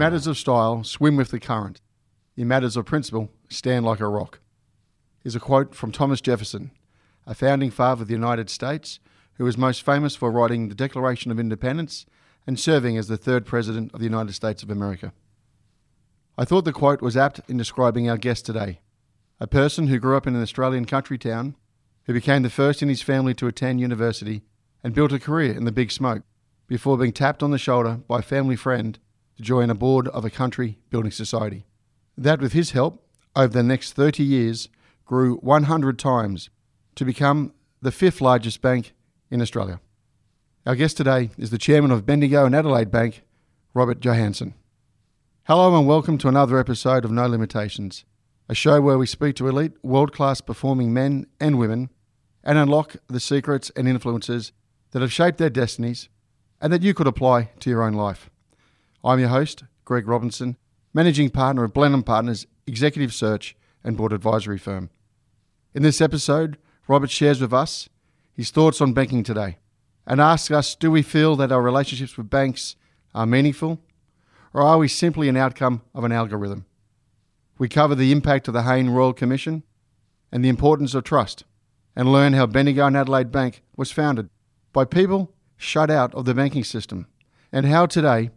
Matters of style, swim with the current. In matters of principle, stand like a rock. Is a quote from Thomas Jefferson, a founding father of the United States who was most famous for writing the Declaration of Independence and serving as the third President of the United States of America. I thought the quote was apt in describing our guest today, a person who grew up in an Australian country town, who became the first in his family to attend university and built a career in the big smoke before being tapped on the shoulder by a family friend to join a board of a country building society. That, with his help, over the next 30 years, grew 100 times to become the fifth largest bank in Australia. Our guest today is the chairman of Bendigo and Adelaide Bank, Robert Johanson. Hello and welcome to another episode of No Limitations, a show where we speak to elite, world class performing men and women and unlock the secrets and influences that have shaped their destinies and that you could apply to your own life. I'm your host, Greg Robinson, managing partner of Blenheim Partners Executive Search and Board Advisory Firm. In this episode, Robert shares with us his thoughts on banking today and asks us do we feel that our relationships with banks are meaningful or are we simply an outcome of an algorithm? We cover the impact of the Hayne Royal Commission and the importance of trust and learn how Bendigo and Adelaide Bank was founded by people shut out of the banking system and how today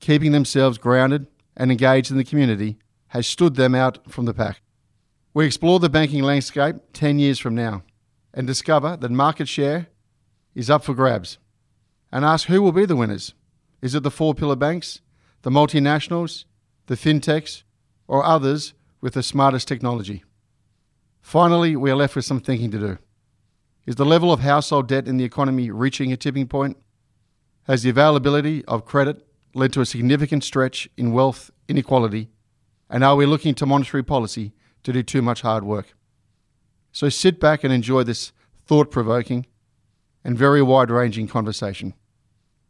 keeping themselves grounded and engaged in the community has stood them out from the pack. We explore the banking landscape 10 years from now and discover that market share is up for grabs and ask who will be the winners. Is it the four pillar banks, the multinationals, the fintechs, or others with the smartest technology? Finally, we are left with some thinking to do. Is the level of household debt in the economy reaching a tipping point? Has the availability of credit led to a significant stretch in wealth inequality? And are we looking to monetary policy to do too much hard work? So sit back and enjoy this thought provoking and very wide ranging conversation.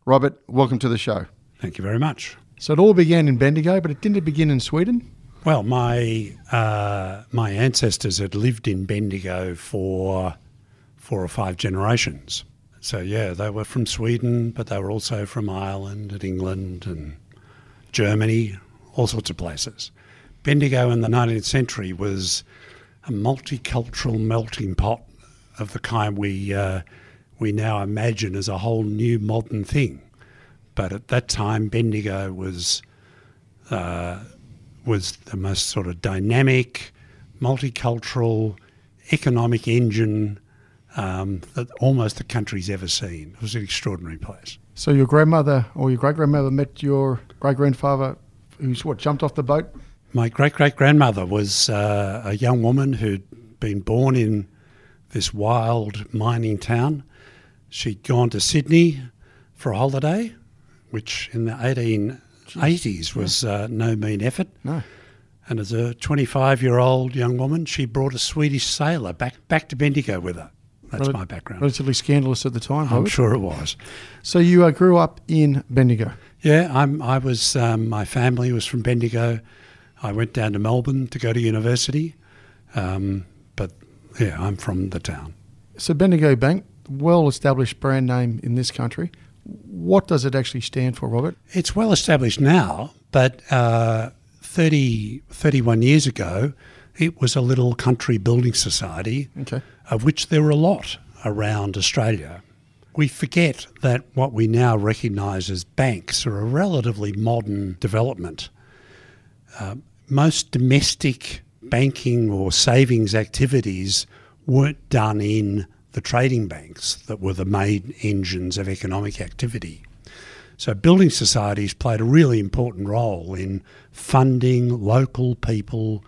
Robert, welcome to the show. Thank you very much. So it all began in Bendigo, but it didn't begin in Sweden? Well, my uh, my ancestors had lived in Bendigo for four or five generations. So yeah, they were from Sweden, but they were also from Ireland and England and Germany, all sorts of places. Bendigo in the 19th century was a multicultural melting pot of the kind we uh, we now imagine as a whole new modern thing. But at that time, Bendigo was uh, was the most sort of dynamic, multicultural, economic engine um, that almost the country's ever seen. It was an extraordinary place. So your grandmother or your great grandmother met your great grandfather, who's what jumped off the boat. My great great grandmother was uh, a young woman who'd been born in this wild mining town. She'd gone to Sydney for a holiday, which in the 1880s was uh, no mean effort. No. And as a 25 year old young woman, she brought a Swedish sailor back, back to Bendigo with her. That's Rel- my background. Relatively scandalous at the time. I'm sure it was. So you uh, grew up in Bendigo. Yeah, I'm, I was. Um, my family was from Bendigo. I went down to Melbourne to go to university, um, but yeah, I'm from the town. So Bendigo Bank, well-established brand name in this country. What does it actually stand for, Robert? It's well established now, but uh, 30, 31 years ago, it was a little country building society, Okay. of which there were a lot around Australia. we forget that what we now recognise as banks are a relatively modern development. Uh, most domestic banking or savings activities weren't done in the trading banks that were the main engines of economic activity. So, building societies played a really important role in funding local people,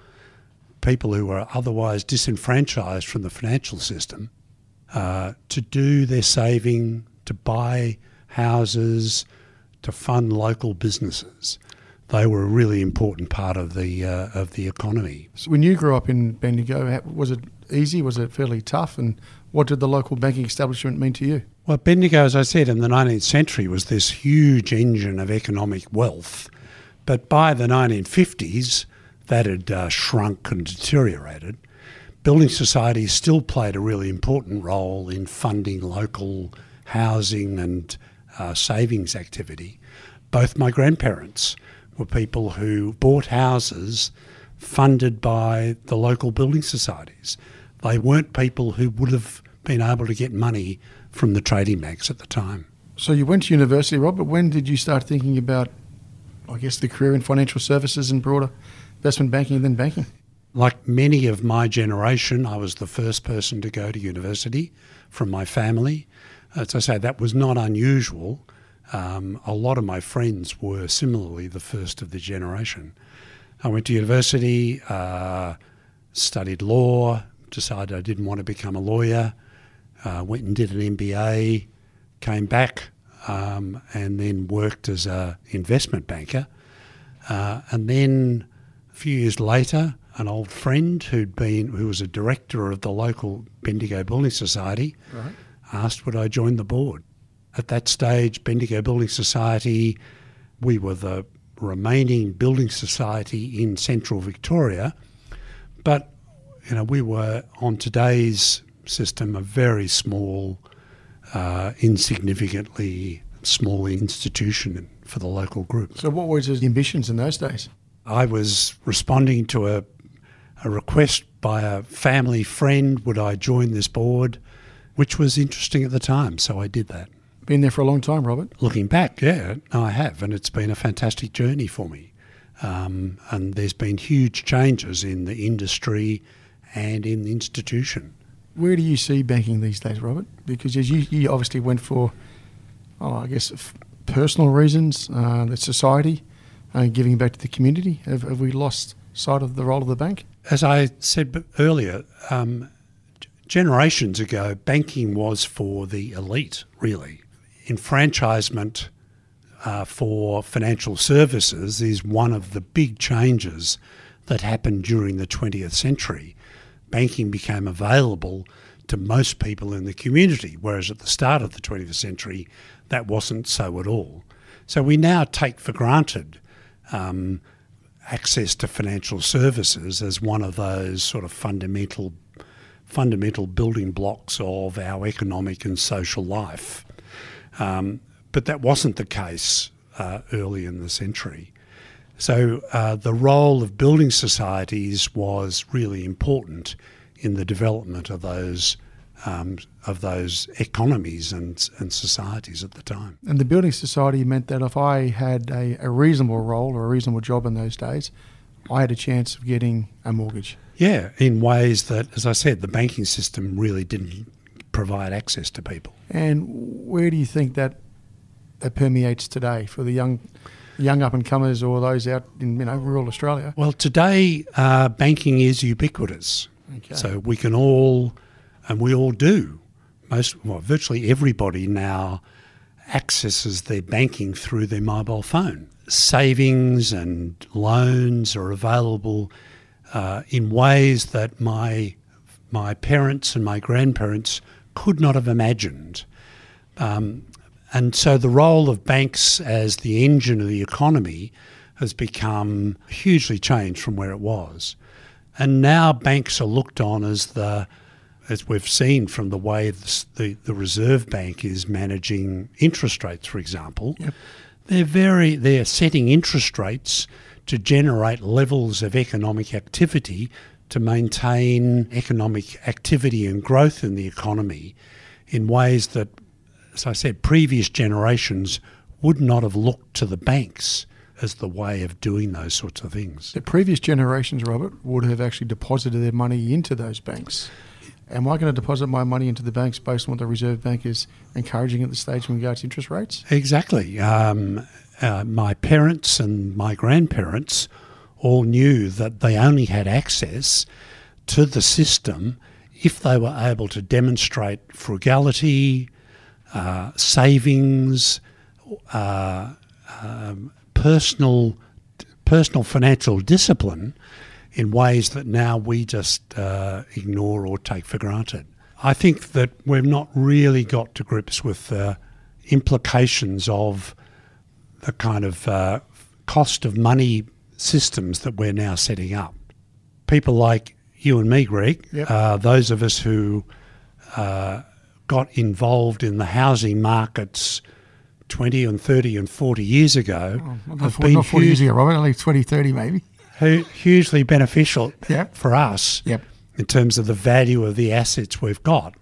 people who were otherwise disenfranchised from the financial system, uh, to do their saving, to buy houses, to fund local businesses. They were a really important part of the uh, of the economy. So when you grew up in Bendigo, was it easy? Was it fairly tough? And what did the local banking establishment mean to you? Well, Bendigo, as I said, in the 19th century was this huge engine of economic wealth. But by the 1950s, that had uh, shrunk and deteriorated. Building societies still played a really important role in funding local housing and uh, savings activity. Both my grandparents were people who bought houses funded by the local building societies. They weren't people who would have been able to get money from the trading banks at the time. So you went to university, Robert. When did you start thinking about, I guess, the career in financial services and broader investment banking then banking? Like many of my generation, I was the first person to go to university from my family. As I say, that was not unusual. Um, a lot of my friends were similarly the first of the generation. I went to university, uh, studied law, decided I didn't want to become a lawyer uh, went and did an MBA, came back, um, and then worked as an investment banker. Uh, and then few years later, an old friend who'd been who was a director of the local Bendigo Building Society right. asked would I join the board. At that stage, Bendigo Building Society, we were the remaining building society in central Victoria, but you know we were on today's system, a very small, uh, insignificantly small institution for the local group. So, what were his ambitions in those days? I was responding to a, a request by a family friend would I join this board, which was interesting at the time, so I did that. Been there for a long time, Robert? Looking back, yeah, I have, and it's been a fantastic journey for me. Um, and there's been huge changes in the industry and in the institution. Where do you see banking these days, Robert? Because you, you obviously went for, oh, I guess, f- personal reasons, uh, the society, uh, giving back to the community. Have, have, we lost sight of the role of the bank? As I said earlier, um, generations ago, banking was for the elite, really. Enfranchisement uh, for financial services is one of the big changes that happened during the 20th century banking became available to most people in the community, whereas at the start of the 20th century, that wasn't so at all. So we now take for granted um, access to financial services as one of those sort of fundamental fundamental building blocks of our economic and social life. Um, but that wasn't the case uh, early in the century. So uh, the role of building societies was really important in the development of those um, of those economies and, and societies at the time. And the building society meant that if I had a, a reasonable role or a reasonable job in those days, I had a chance of getting a mortgage. Yeah, in ways that, as I said, the banking system really didn't provide access to people. And where do you think that that permeates today for the young young up and comers or those out in you know rural Australia? Well, today uh, banking is ubiquitous, okay. so we can all, and we all do. Most, well, virtually everybody now accesses their banking through their mobile phone. Savings and loans are available uh, in ways that my my parents and my grandparents could not have imagined. Um, and so the role of banks as the engine of the economy has become hugely changed from where it was. And now banks are looked on as the, as we've seen from the way the, the Reserve Bank is managing interest rates, for example. Yep. They're very, they're setting interest rates to generate levels of economic activity to maintain economic activity and growth in the economy in ways that as I said, previous generations would not have looked to the banks as the way of doing those sorts of things. The previous generations, Robert, would have actually deposited their money into those banks. Am I going to deposit my money into the banks based on what the Reserve Bank is encouraging at the stage in regards to interest rates? Exactly. Um, uh, my parents and my grandparents all knew that they only had access to the system if they were able to demonstrate frugality, uh, savings, uh, um, personal personal financial discipline in ways that now we just uh, ignore or take for granted. I think that we've not really got to grips with the implications of the kind of uh, cost of money systems that we're now setting up. People like you and me, Greg, Yep. uh, those of us who uh, got involved in the housing markets 20 and 30 and 40 years ago Not, have been not 40 years ago, Robert, only 20, 30 maybe. Hu- hugely beneficial Yep. for us Yep. in terms of the value of the assets we've got.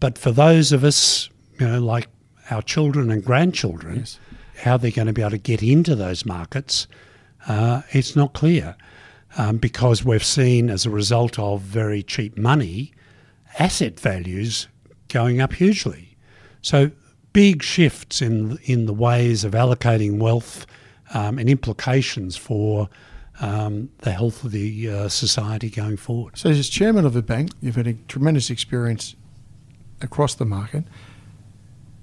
But for those of us, you know, like our children and grandchildren, Yes. how they're going to be able to get into those markets, uh, it's not clear. Um, because we've seen, as a result of very cheap money, asset values going up hugely. So big shifts in in the ways of allocating wealth um, and implications for um, the health of the uh, society going forward. So, as chairman of a bank, you've had a tremendous experience across the market.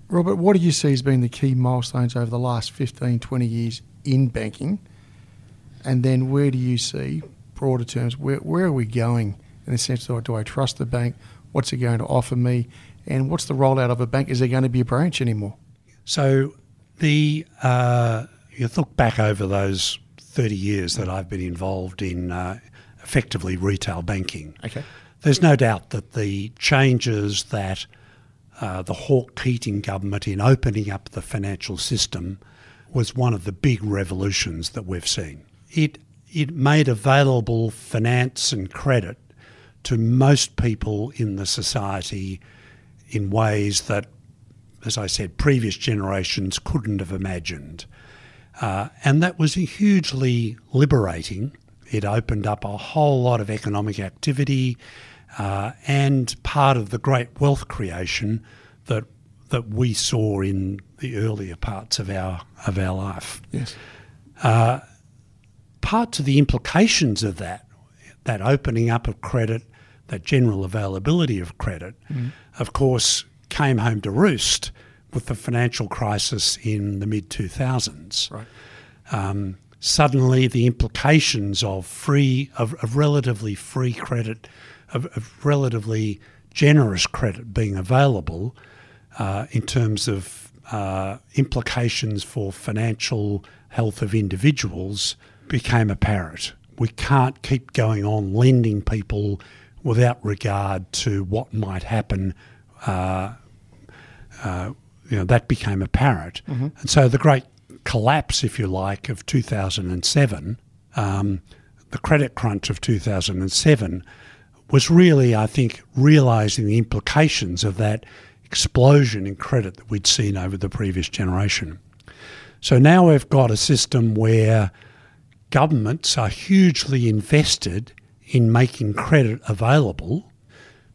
Robert, what do you see as being the key milestones over the last 15, 20 years in banking? And then where do you see, broader terms, where, where are we going in the sense of do I trust the bank? What's it going to offer me? And what's the rollout of a bank? Is there going to be a branch anymore? So the uh, you look back over those thirty years that I've been involved in uh, effectively retail banking. Okay. There's no doubt that the changes that uh, the Hawke Keating government in opening up the financial system was one of the big revolutions that we've seen. It it made available finance and credit to most people in the society in ways that, as I said, previous generations couldn't have imagined. Uh, and that was hugely liberating. It opened up a whole lot of economic activity uh, and part of the great wealth creation that that we saw in the earlier parts of our of our life. Yes. Part to the implications of that, that opening up of credit, that general availability of credit, of course, came home to roost with the financial crisis in the mid 2000s. Right. Um, suddenly, the implications of free, of, of relatively free credit, of, of relatively generous credit being available, uh, in terms of uh, implications for financial health of individuals, became apparent. We can't keep going on lending people without regard to what might happen uh, you know, that became apparent. And so the great collapse, if you like, of 2007, um, the credit crunch of 2007, was really, I think, realising the implications of that explosion in credit that we'd seen over the previous generation. So now we've got a system where governments are hugely invested in making credit available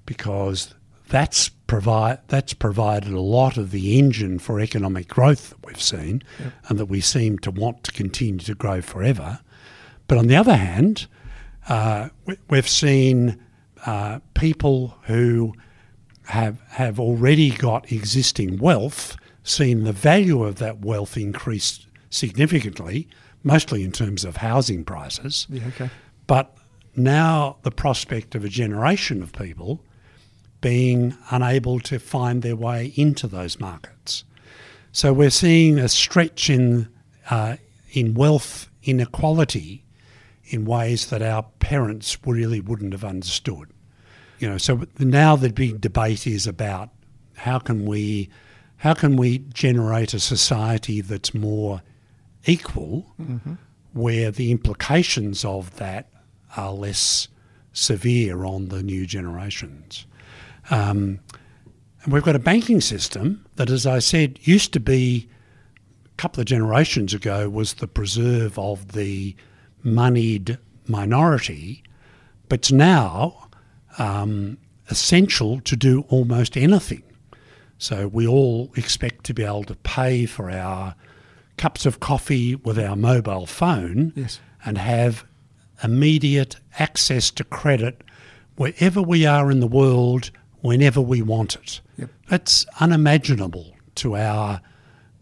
because that's provide that's provided a lot of the engine for economic growth that we've seen and that we seem to want to continue to grow forever. But on the other hand, uh, we, we've seen uh, people who have have already got existing wealth seen the value of that wealth increase significantly, mostly in terms of housing prices. Yeah, okay. But now the prospect of a generation of people being unable to find their way into those markets. So we're seeing a stretch in uh, in wealth inequality in ways that our parents really wouldn't have understood. You know, so now the big debate is about how can we how can we generate a society that's more equal, where the implications of that are less severe on the new generations. Um, And we've got a banking system that, as I said, used to be a couple of generations ago was the preserve of the moneyed minority, but it's now um, essential to do almost anything. So we all expect to be able to pay for our cups of coffee with our mobile phone Yes. and have immediate access to credit wherever we are in the world, whenever we want it. Yep. That's unimaginable to our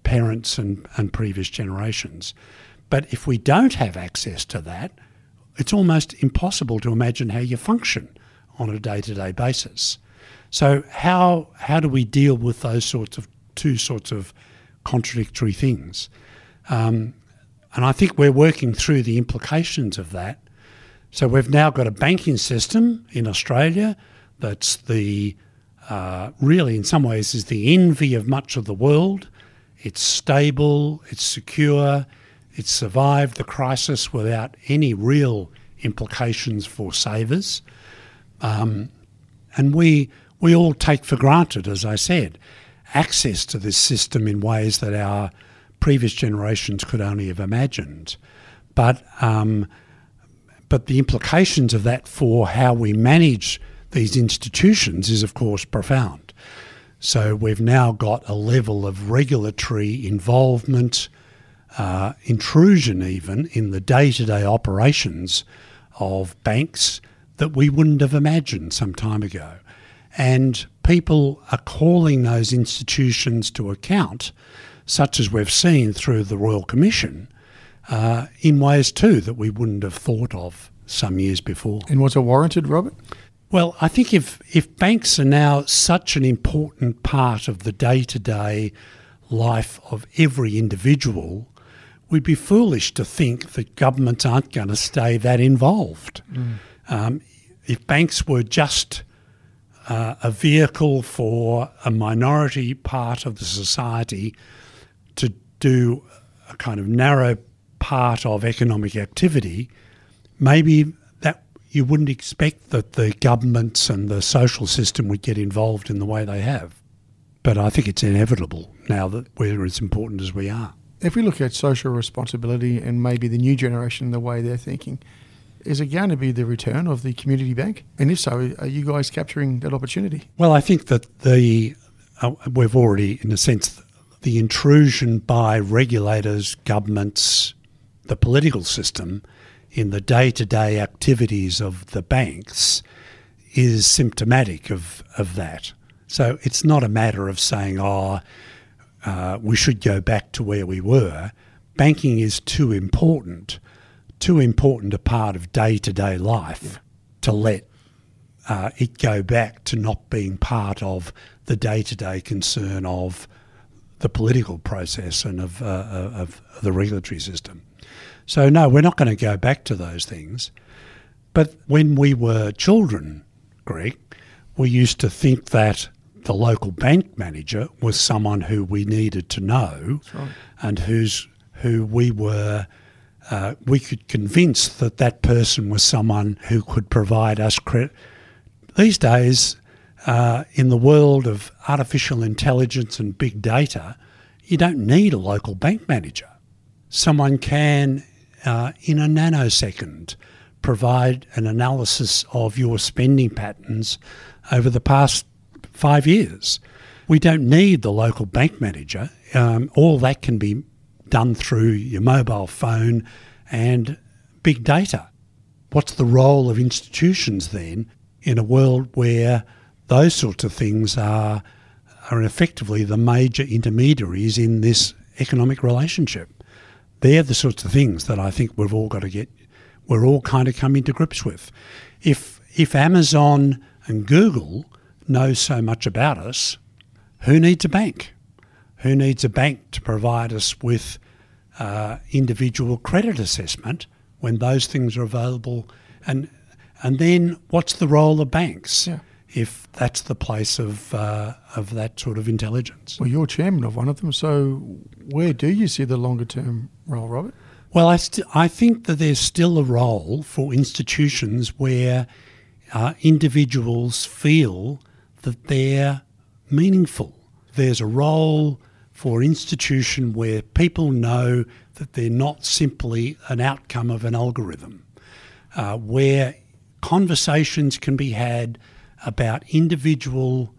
parents and, and previous generations. But if we don't have access to that, it's almost impossible to imagine how you function on a day to day basis. So how how do we deal with those sorts of two sorts of contradictory things? Um, and I think we're working through the implications of that. So we've now got a banking system in Australia that's the uh, really, in some ways, is the envy of much of the world. It's stable, it's secure, it's survived the crisis without any real implications for savers. Um, and we, we all take for granted, as I said, access to this system in ways that our previous generations could only have imagined. But, um, but the implications of that for how we manage these institutions is, of course, profound. So we've now got a level of regulatory involvement, uh, intrusion even in the day to day operations of banks that we wouldn't have imagined some time ago. And people are calling those institutions to account, such as we've seen through the Royal Commission, uh, in ways too that we wouldn't have thought of some years before. And was it warranted, Robert? Well, I think if, if banks are now such an important part of the day to day life of every individual, we'd be foolish to think that governments aren't going to stay that involved. Um, if banks were just uh, a vehicle for a minority part of the society to do a kind of narrow part of economic activity, maybe you wouldn't expect that the governments and the social system would get involved in the way they have. But I think it's inevitable now that we're as important as we are. If we look at social responsibility and maybe the new generation, the way they're thinking, is it going to be the return of the community bank? And if so, are you guys capturing that opportunity? Well, I think that the uh, we've already, in a sense, the intrusion by regulators, governments, the political system in the day-to-day activities of the banks is symptomatic of, of that. So it's not a matter of saying, oh, uh, we should go back to where we were. Banking is too important, too important a part of day to day life to let uh, it go back to not being part of the day to day concern of the political process and of, uh, of the regulatory system. So, no, we're not going to go back to those things. But when we were children, Greg, we used to think that the local bank manager was someone who we needed to know right. and who's who we were uh, we could convince that that person was someone who could provide us credit. These days, uh, in the world of artificial intelligence and big data, you don't need a local bank manager. Someone can, uh, in a nanosecond, provide an analysis of your spending patterns over the past five years. We don't need the local bank manager. Um, all that can be done through your mobile phone and big data. What's the role of institutions then in a world where those sorts of things are, are effectively the major intermediaries in this economic relationship? They're the sorts of things that I think we've all got to get, we're all kind of coming to grips with. If, if Amazon and Google know so much about us, who needs a bank? Who needs a bank to provide us with uh, individual credit assessment when those things are available? And and then what's the role of banks Yeah. If that's the place of uh, of that sort of intelligence? Well, you're chairman of one of them, so where do you see the longer term role, Robert? Well, I, st- I think that there's still a role for institutions where uh, individuals feel that they're meaningful. There's a role for institution where people know that they're not simply an outcome of an algorithm, uh, where conversations can be had about individual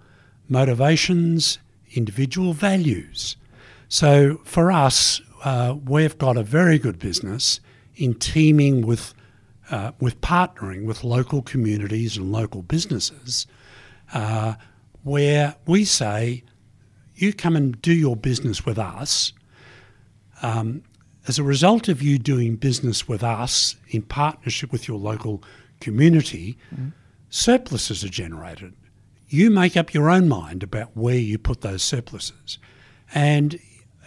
motivations, individual values. So for us, uh, we've got a very good business in teaming with uh, with partnering with local communities and local businesses, uh, where we say, you come and do your business with us. Um, as a result of you doing business with us in partnership with your local community, mm. Surpluses are generated. You make up your own mind about where you put those surpluses. And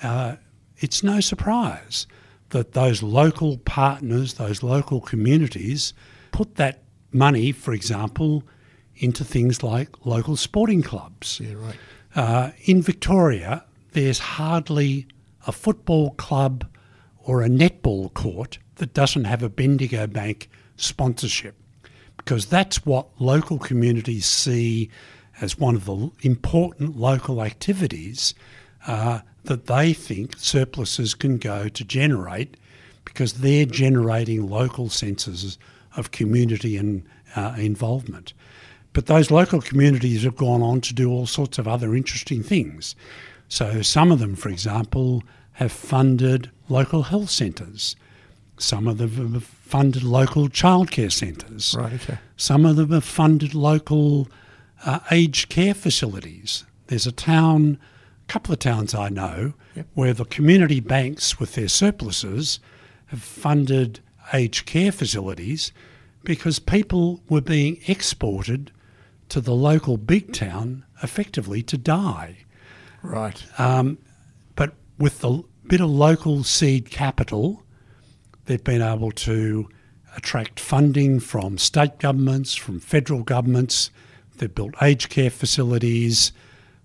uh, it's no surprise that those local partners, those local communities, put that money, for example, into things like local sporting clubs. Yeah, right. Uh, in Victoria, there's hardly a football club or a netball court that doesn't have a Bendigo Bank sponsorship because that's what local communities see as one of the important local activities uh, that they think surpluses can go to generate because they're generating local senses of community and uh, involvement. But those local communities have gone on to do all sorts of other interesting things. So, some of them, for example, have funded local health centres. Some of them have funded local childcare centres. Right, okay. Some of them have funded local uh, aged care facilities. There's a town a couple of towns I know yep. where the community banks, with their surpluses, have funded aged care facilities because people were being exported to the local big town effectively to die. Right. Um, but with the bit of local seed capital, they've been able to attract funding from state governments, from federal governments. They've built aged care facilities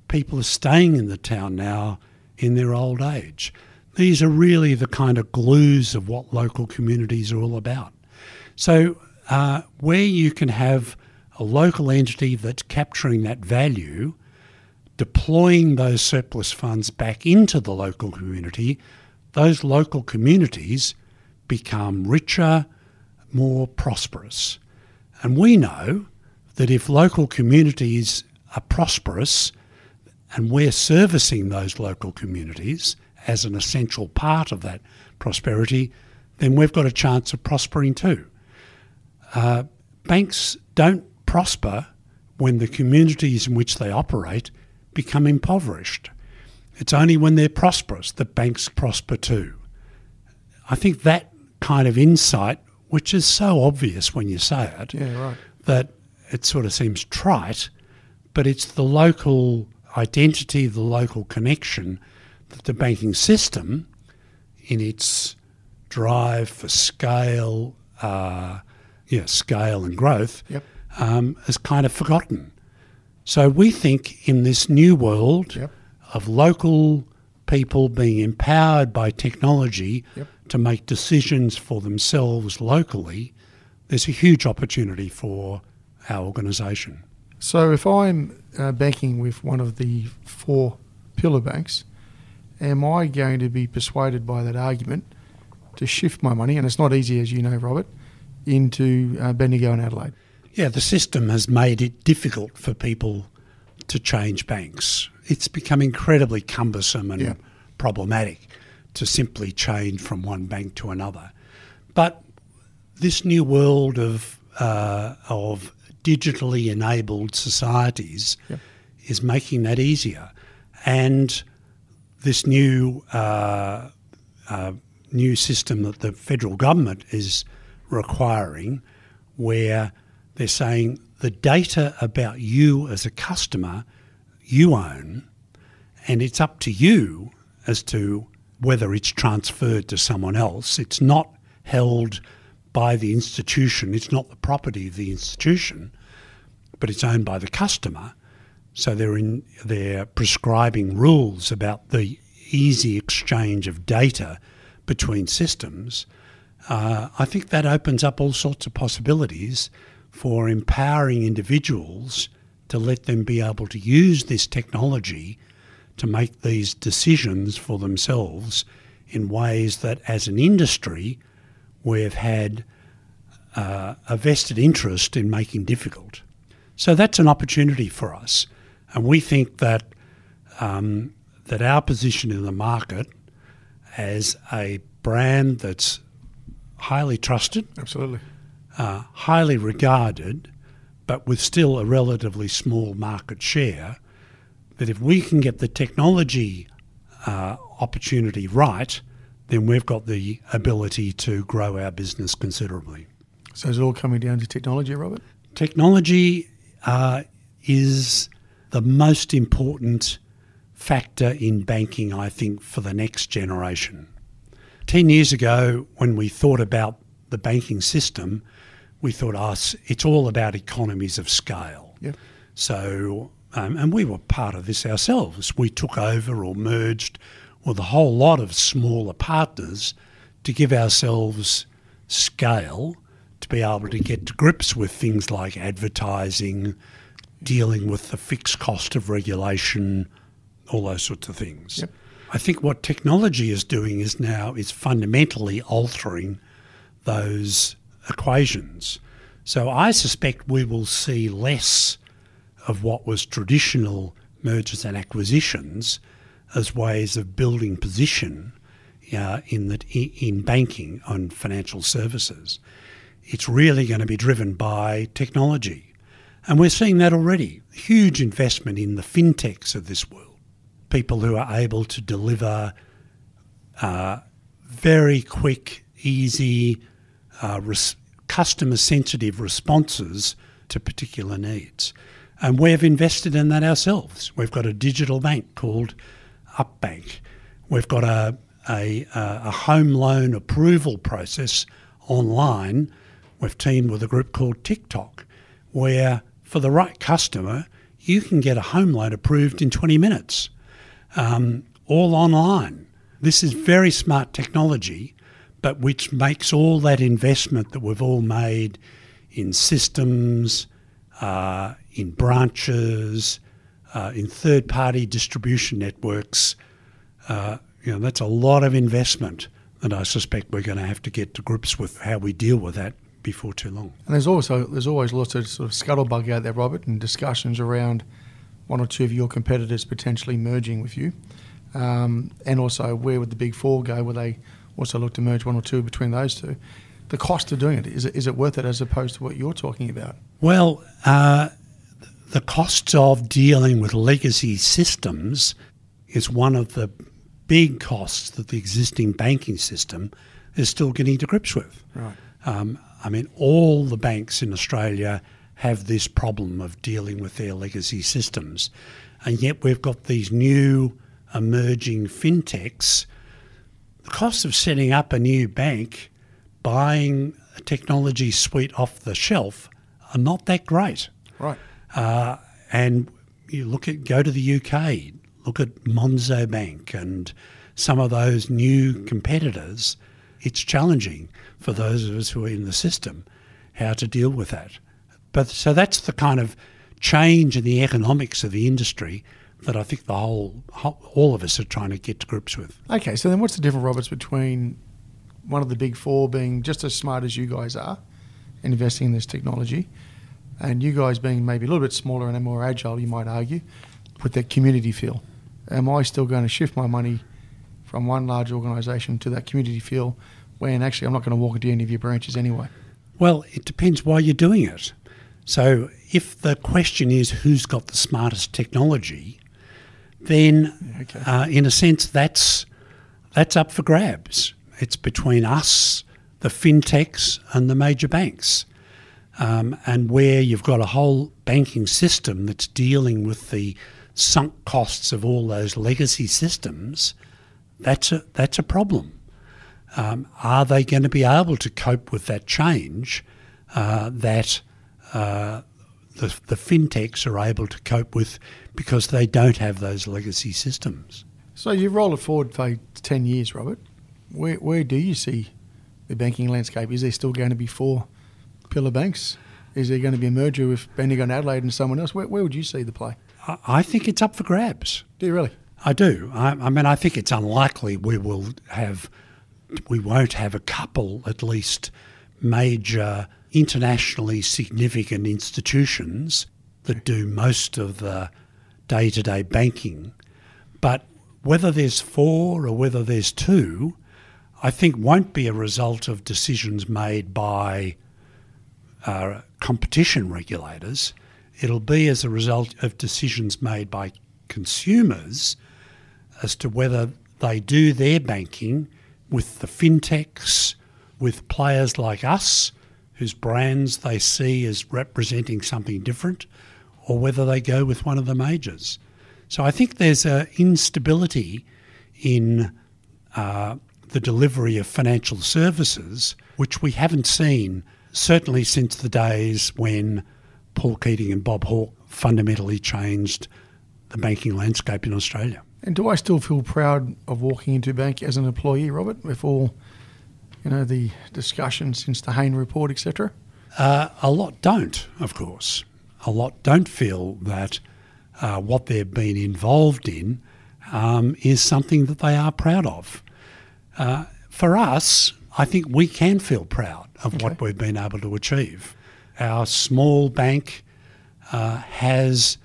people are staying in the town now in their old age. These are really the kind of glues of what local communities are all about. So, uh, where you can have a local entity that's capturing that value, deploying those surplus funds back into the local community, those local communities become richer, more prosperous. And we know that if local communities are prosperous, and we're servicing those local communities as an essential part of that prosperity, then we've got a chance of prospering too. Uh, banks don't prosper when the communities in which they operate become impoverished. It's only when they're prosperous that banks prosper too. I think that kind of insight, which is so obvious when you say it, yeah, right. that it sort of seems trite, but it's the local identity, the local connection that the banking system, in its drive for scale, uh, yeah, scale and growth, yep. um, has kind of forgotten. So we think in this new world yep. of local people being empowered by technology yep. To make decisions for themselves locally, there's a huge opportunity for our organisation. So if I'm uh, banking with one of the four pillar banks, am I going to be persuaded by that argument to shift my money, and it's not easy as you know, Robert, into uh, Bendigo and Adelaide? Yeah, the system has made it difficult for people to change banks. It's become incredibly cumbersome and yeah. problematic to simply change from one bank to another. But this new world of uh, of digitally enabled societies yep. is making that easier. And this new uh, uh, new system that the federal government is requiring, where they're saying the data about you as a customer you own, and it's up to you as to whether it's transferred to someone else. It's not held by the institution, it's not the property of the institution, but it's owned by the customer. So they're in they're prescribing rules about the easy exchange of data between systems. Uh, I think that opens up all sorts of possibilities for empowering individuals to let them be able to use this technology to make these decisions for themselves in ways that, as an industry, we've had uh, a vested interest in making difficult. So that's an opportunity for us, and we think that um, that our position in the market as a brand that's highly trusted, Absolutely. uh, highly regarded, but with still a relatively small market share, that if we can get the technology uh, opportunity right, then we've got the ability to grow our business considerably. So it's all coming down to technology, Robert? Technology uh, is the most important factor in banking, I think, for the next generation. 10 years ago, when we thought about the banking system, we thought, oh, it's all about economies of scale. Yep. So, um, and we were part of this ourselves. We took over or merged with a whole lot of smaller partners to give ourselves scale to be able to get to grips with things like advertising, dealing with the fixed cost of regulation, all those sorts of things. Yep. I think what technology is doing is now is fundamentally altering those equations. So I suspect we will see less of what was traditional mergers and acquisitions as ways of building position uh, in the, in banking on financial services. It's really going to be driven by technology. And we're seeing that already. Huge investment in the fintechs of this world. People who are able to deliver uh, very quick, easy, uh, res- customer sensitive responses to particular needs. And we've invested in that ourselves. We've got a digital bank called UpBank. We've got a, a, a home loan approval process online. We've teamed with a group called Tic:Toc, where for the right customer, you can get a home loan approved in 20 minutes, um, all online. This is very smart technology, but which makes all that investment that we've all made in systems, uh, in branches, uh, in third party distribution networks. Uh, you know, that's a lot of investment that I suspect we're going to have to get to grips with how we deal with that before too long. And there's also there's always lots of sort of scuttlebug out there, Robert, and discussions around one or two of your competitors potentially merging with you, um, and also where would the big four go? Will they also look to merge one or two between those two? The cost of doing it is it is it worth it as opposed to what you're talking about? Well, uh, the costs of dealing with legacy systems is one of the big costs that the existing banking system is still getting to grips with. Right. Um, I mean, all the banks in Australia have this problem of dealing with their legacy systems. And yet we've got these new emerging fintechs. The cost of setting up a new bank, buying a technology suite off the shelf, are not that great. Right. Uh, and you look at go to the UK, look at Monzo Bank and some of those new competitors. It's challenging for those of us who are in the system how to deal with that. But so that's the kind of change in the economics of the industry that I think the whole, all of us are trying to get to grips with. Okay, so then what's the difference, Roberts, between one of the big four being just as smart as you guys are and investing in this technology, and you guys being maybe a little bit smaller and more agile, you might argue, with that community feel? Am I still going to shift my money from one large organisation to that community feel when actually I'm not going to walk into any of your branches anyway? Well, it depends why you're doing it. So, if the question is who's got the smartest technology, then okay. uh, in a sense that's that's up for grabs. It's between us, the fintechs, and the major banks. Um, and where you've got a whole banking system that's dealing with the sunk costs of all those legacy systems, that's a that's a problem. Um, are they going to be able to cope with that change uh, that uh, the, the fintechs are able to cope with because they don't have those legacy systems? So you roll it forward for 10 years, Robert. Where, where do you see the banking landscape? Is there still going to be four pillar banks Is there going to be a merger with Bendigo and Adelaide and someone else? Where, where would you see the play? I, I think it's up for grabs. Do you really? I do. I, I mean, I think it's unlikely we will have, we won't have a couple at least major internationally significant institutions that do most of the day to day banking. But whether there's four or whether there's two, I think won't be a result of decisions made by uh, competition regulators. It'll be as a result of decisions made by consumers as to whether they do their banking with the fintechs, with players like us, whose brands they see as representing something different, or whether they go with one of the majors. So I think there's an instability in uh, the delivery of financial services, which we haven't seen certainly since the days when Paul Keating and Bob Hawke fundamentally changed the banking landscape in Australia. And do I still feel proud of walking into a bank as an employee, Robert, with all, you know, the discussion since the Hayne report, etc.? Uh, a lot don't, of course. A lot don't feel that uh, what they've been involved in um, is something that they are proud of. Uh, for us, I think we can feel proud of okay. what we've been able to achieve. Our small bank uh, has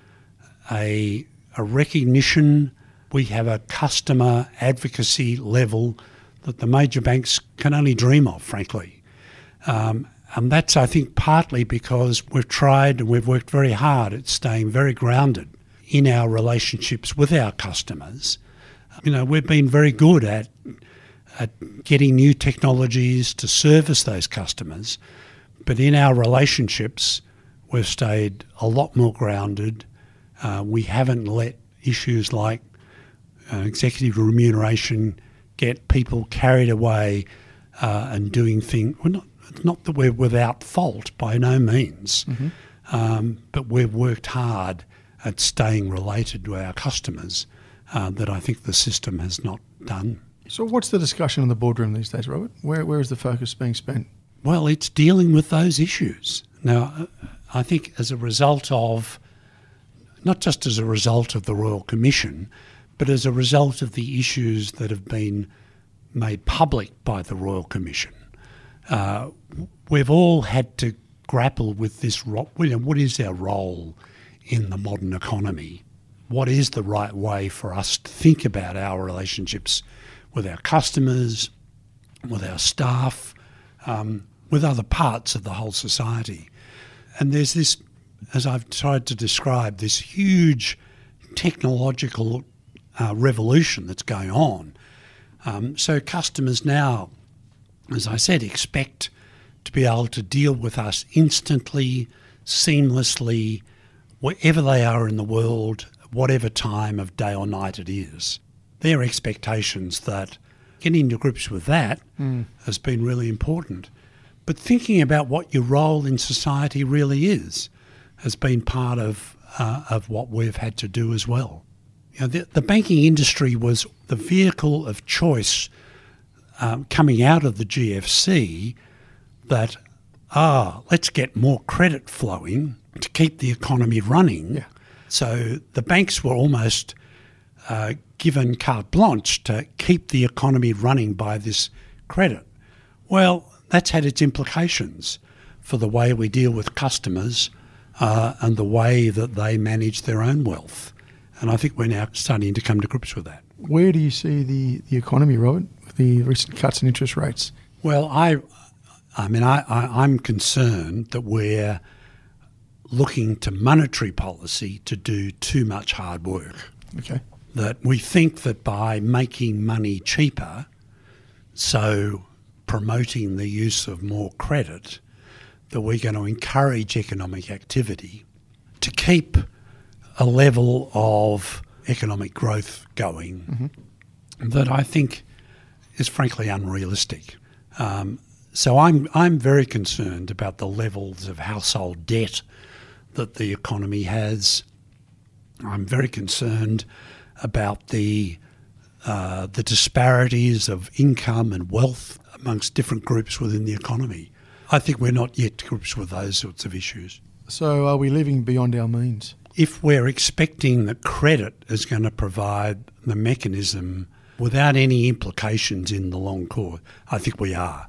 a, a recognition, we have a customer advocacy level that the major banks can only dream of, frankly. Um, and that's, I think, partly because we've tried and we've worked very hard at staying very grounded in our relationships with our customers. You know, we've been very good at, at getting new technologies to service those customers, but in our relationships, we've stayed a lot more grounded. Uh, we haven't let issues like uh, executive remuneration get people carried away uh, and doing things. We're not, not that we're without fault by no means, mm-hmm. um, but we've worked hard at staying related to our customers uh, that I think the system has not done. So, what's the discussion in the boardroom these days, Robert? Where, where is the focus being spent? Well, it's dealing with those issues. Now, I think as a result of, not just as a result of the Royal Commission, but as a result of the issues that have been made public by the Royal Commission, uh, we've all had to grapple with this. William, what is our role in the modern economy. What is the right way for us to think about our relationships with our customers, with our staff, um, with other parts of the whole society? And there's this, as I've tried to describe, this huge technological uh, revolution that's going on. Um, so customers now, as I said, expect to be able to deal with us instantly, seamlessly, wherever they are in the world, whatever time of day or night it is. Their expectations that getting to grips with that mm. has been really important. But thinking about what your role in society really is has been part of, uh, of what we've had to do as well. You know, the, the banking industry was the vehicle of choice um, coming out of the GFC that, ah, let's get more credit flowing to keep the economy running. Yeah. So the banks were almost uh, given carte blanche to keep the economy running by this credit. Well, that's had its implications for the way we deal with customers uh, and the way that they manage their own wealth. And I think we're now starting to come to grips with that. Where do you see the, the economy, Robert, with the recent cuts in interest rates? Well, I, I mean, I, I, I'm concerned that we're looking to monetary policy to do too much hard work. Okay. That we think that by making money cheaper, so promoting the use of more credit, that we're going to encourage economic activity to keep a level of economic growth going mm-hmm. that I think is frankly unrealistic. Um, so I'm I'm very concerned about the levels of household debt that the economy has. I'm very concerned about the uh, the disparities of income and wealth amongst different groups within the economy. I think we're not yet to grips with those sorts of issues. So are we living beyond our means? If we're expecting that credit is going to provide the mechanism without any implications in the long course, I think we are.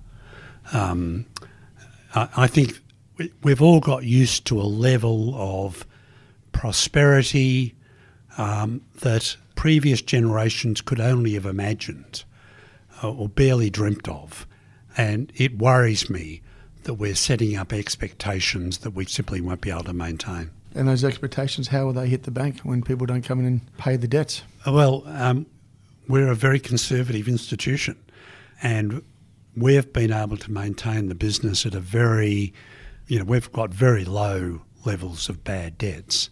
Um, I, I think we, we've all got used to a level of prosperity um, that previous generations could only have imagined uh, or barely dreamt of. And it worries me that we're setting up expectations that we simply won't be able to maintain. And those expectations, how will they hit the bank when people don't come in and pay the debts? Well, um, we're a very conservative institution, and we've been able to maintain the business at a very, you know, we've got very low levels of bad debts.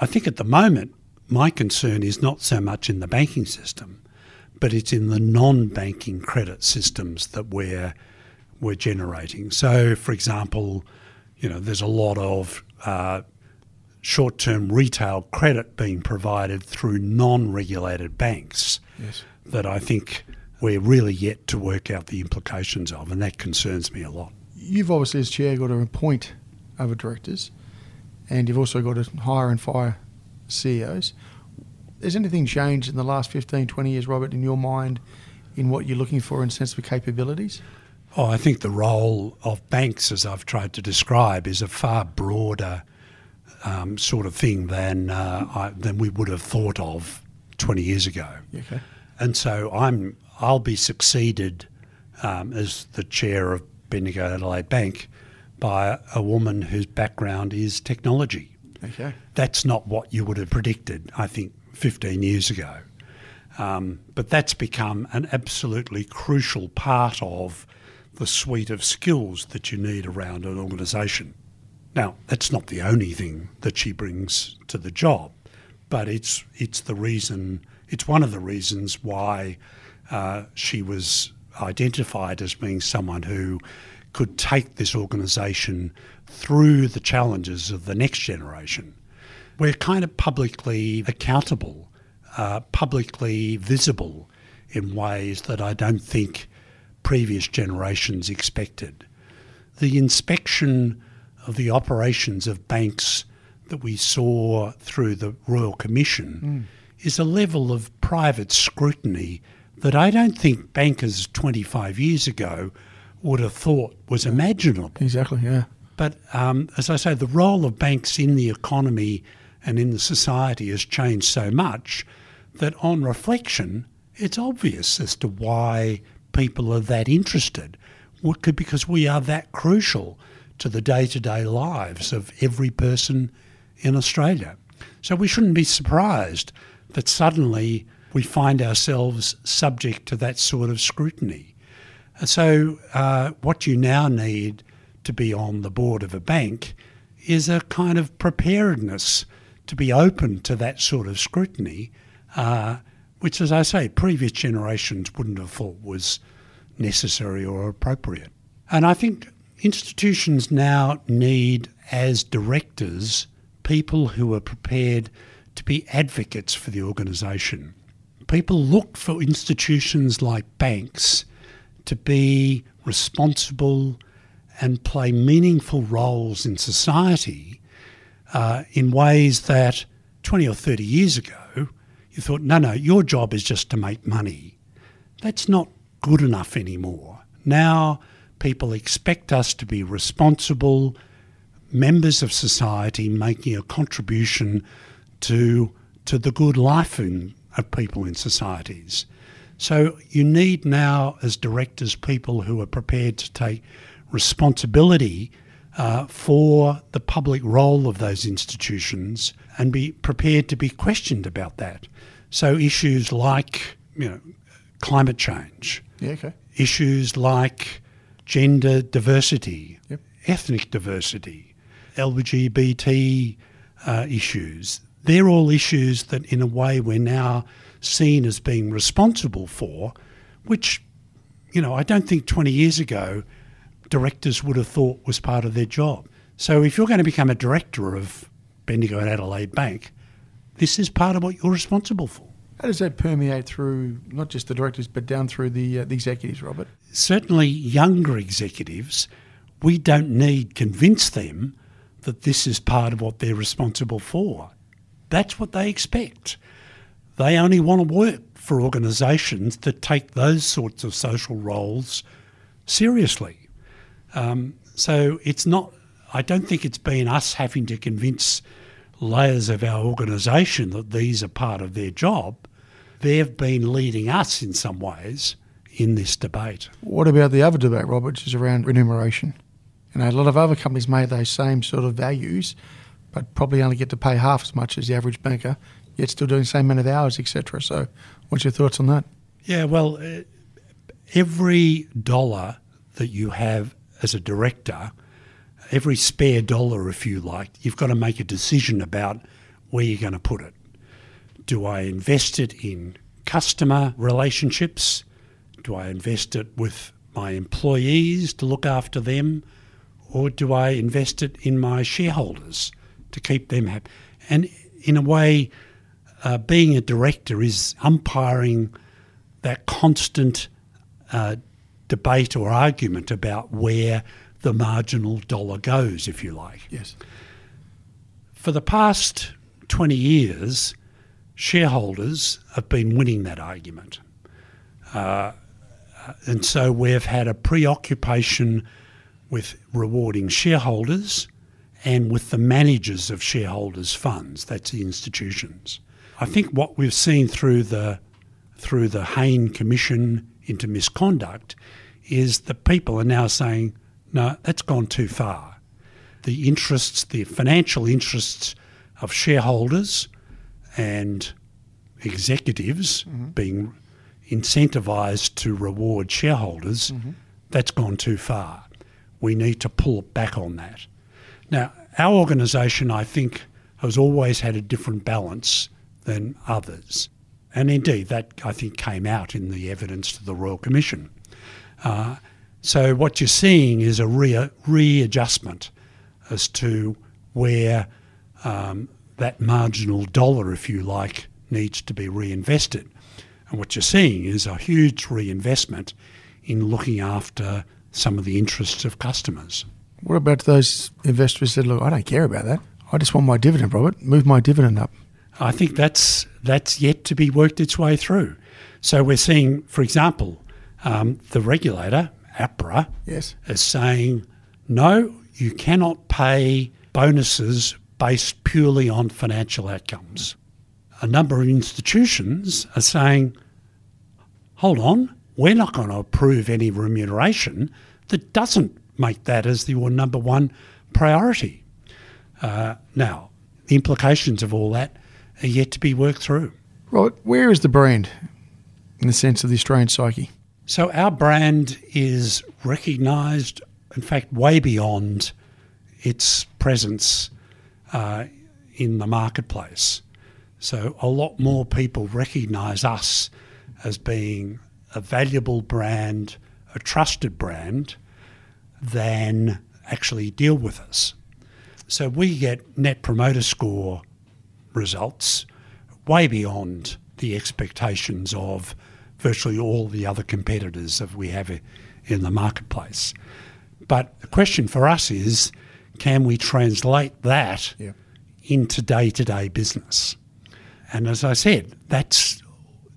I think at the moment, my concern is not so much in the banking system, but it's in the non-banking credit systems that we're we're generating. So, for example, you know, there's a lot of uh, short-term retail credit being provided through non-regulated banks Yes. that I think we're really yet to work out the implications of, and that concerns me a lot. You've obviously, as chair, got to appoint other directors, and you've also got to hire and fire CEOs. Has anything changed in the last 15, 20 years, Robert, in your mind, in what you're looking for in sense of capabilities? Oh, I think the role of banks, as I've tried to describe, is a far broader um, sort of thing than uh, I, than we would have thought of 20 years ago. Okay. And so I'm I'll be succeeded um, as the chair of Bendigo Adelaide Bank by a woman whose background is technology. Okay. That's not what you would have predicted, I think, 15 years ago. Um, but that's become an absolutely crucial part of the suite of skills that you need around an organisation. Now, that's not the only thing that she brings to the job, but it's it's the reason. It's one of the reasons why uh, she was identified as being someone who could take this organisation through the challenges of the next generation. We're kind of publicly accountable, uh, publicly visible in ways that I don't think previous generations expected. The inspection of the operations of banks that we saw through the Royal Commission is a level of private scrutiny that I don't think bankers 25 years ago would have thought was imaginable. Exactly, yeah. But um, as I say, the role of banks in the economy and in the society has changed so much that on reflection, it's obvious as to why people are that interested. Because we are that crucial to the day to day lives of every person in Australia. So we shouldn't be surprised that suddenly we find ourselves subject to that sort of scrutiny. So, uh, what you now need to be on the board of a bank is a kind of preparedness to be open to that sort of scrutiny, uh, which, as I say, previous generations wouldn't have thought was necessary or appropriate. And I think institutions now need, as directors, people who are prepared to be advocates for the organisation. People look for institutions like banks to be responsible and play meaningful roles in society uh, in ways that 20 or 30 years ago you thought, no, no, your job is just to make money. That's not good enough anymore. Now people expect us to be responsible members of society making a contribution to, to the good life in, of people in societies. So you need now, as directors, people who are prepared to take responsibility uh, for the public role of those institutions and be prepared to be questioned about that. So issues like you know climate change, Yeah, okay. issues like gender diversity, Yep. ethnic diversity, LGBT uh, issues. They're all issues that, in a way, we're now seen as being responsible for, which, you know, I don't think 20 years ago directors would have thought was part of their job. So if you're going to become a director of Bendigo and Adelaide Bank, this is part of what you're responsible for. How does that permeate through not just the directors but down through the uh, the executives, Robert? certainly younger executives we don't need convince them that this is part of what they're responsible for. That's what they expect. They only want to work for organisations that take those sorts of social roles seriously. Um, so it's not, I don't think it's been us having to convince layers of our organisation that these are part of their job. They've been leading us in some ways in this debate. What about the other debate, Robert, which is around remuneration? You know, a lot of other companies made those same sort of values, but probably only get to pay half as much as the average banker, yet still doing the same amount of hours, etc. So, what's your thoughts on that? Yeah, well, uh, every dollar that you have as a director, every spare dollar, if you like, you've got to make a decision about where you're going to put it. Do I invest it in customer relationships? Do I invest it with my employees to look after them? Or do I invest it in my shareholders to keep them happy? And in a way, uh, being a director is umpiring that constant uh, debate or argument about where the marginal dollar goes, if you like. Yes. For the past 20 years, shareholders have been winning that argument. Uh, and so we've had a preoccupation with rewarding shareholders and with the managers of shareholders' funds, that's the institutions. I think what we've seen through the through the Hayne Commission into misconduct is that people are now saying, no, that's gone too far. The interests, the financial interests of shareholders and executives mm-hmm. being incentivised to reward shareholders, mm-hmm. that's gone too far. We need to pull back on that. Now, our organisation, I think, has always had a different balance than others. And indeed, that I think came out in the evidence to the Royal Commission. Uh, so what you're seeing is a re- readjustment as to where um, that marginal dollar, if you like, needs to be reinvested. And what you're seeing is a huge reinvestment in looking after some of the interests of customers. What about those investors that look, I don't care about that. I just want my dividend, Robert. Move my dividend up. I think that's that's yet to be worked its way through. So we're seeing, for example, um, the regulator, APRA, yes. is saying no, you cannot pay bonuses based purely on financial outcomes. A number of institutions are saying, hold on, we're not going to approve any remuneration that doesn't make that as your number one priority. Uh, now, the implications of all that are yet to be worked through. Right, where is the brand in the sense of the Australian psyche? So our brand is recognised, in fact, way beyond its presence uh, in the marketplace. So a lot more people recognise us as being a valuable brand, a trusted brand, than actually deal with us. So we get net promoter score results way beyond the expectations of virtually all the other competitors that we have in the marketplace. But the question for us is can we translate that yeah. into day to day business? And as I said, that's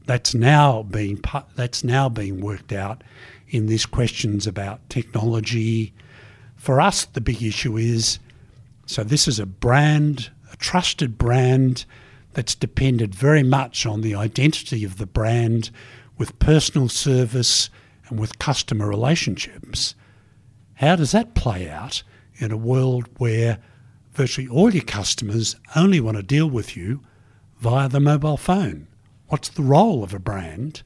that's now being that's now being worked out in these questions about technology. For us, the big issue is so this is a brand, a trusted brand that's depended very much on the identity of the brand with personal service and with customer relationships. How does that play out in a world where virtually all your customers only want to deal with you via the mobile phone? What's the role of a brand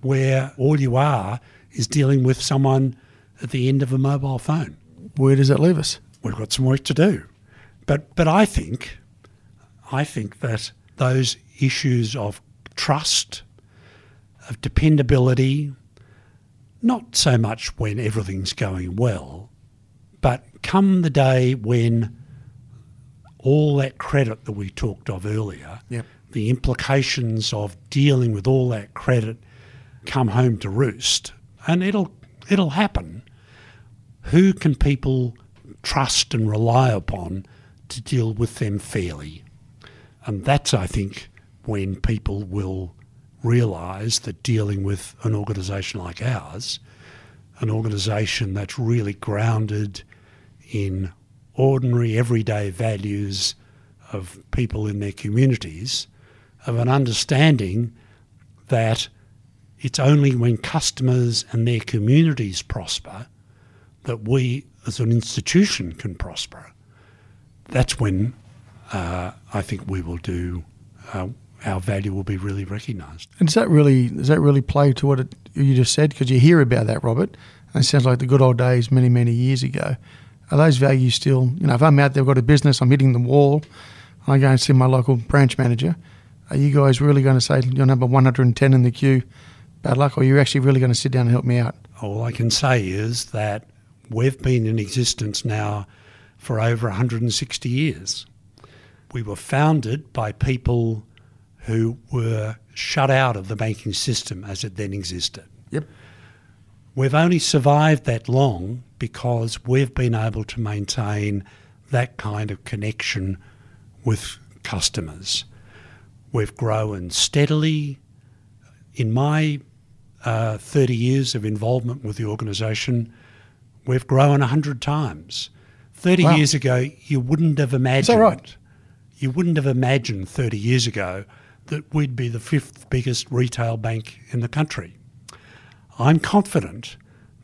where all you are is dealing with someone at the end of a mobile phone? Where does that leave us? We've got some work to do. But but I think I think that those issues of trust of dependability, not so much when everything's going well, but come the day when all that credit that we talked of earlier, yep. the implications of dealing with all that credit come home to roost, and it'll it'll happen. who can people trust and rely upon to deal with them fairly? And that's, I think, when people will realise that dealing with an organisation like ours, an organisation that's really grounded in ordinary, everyday values of people in their communities, of an understanding that it's only when customers and their communities prosper that we as an institution can prosper. That's when uh, I think we will do. Uh, our value will be really recognised. And does that really does that really play to what it, you just said? Because you hear about that, Robert. And it sounds like the good old days many many years ago. Are those values still? You know, if I'm out there, I've got a business, I'm hitting the wall, and I go and see my local branch manager. Are you guys really going to say you're number 110 in the queue? Bad luck, or are you actually really going to sit down and help me out? All I can say is that we've been in existence now for over 160 years. We were founded by people who were shut out of the banking system as it then existed. Yep. We've only survived that long because we've been able to maintain that kind of connection with customers. We've grown steadily. In my uh, 30 years of involvement with the organisation, we've grown 100 times. 30 wow. years ago, you wouldn't have imagined. Right? You wouldn't have imagined 30 years ago that we'd be the fifth biggest retail bank in the country. I'm confident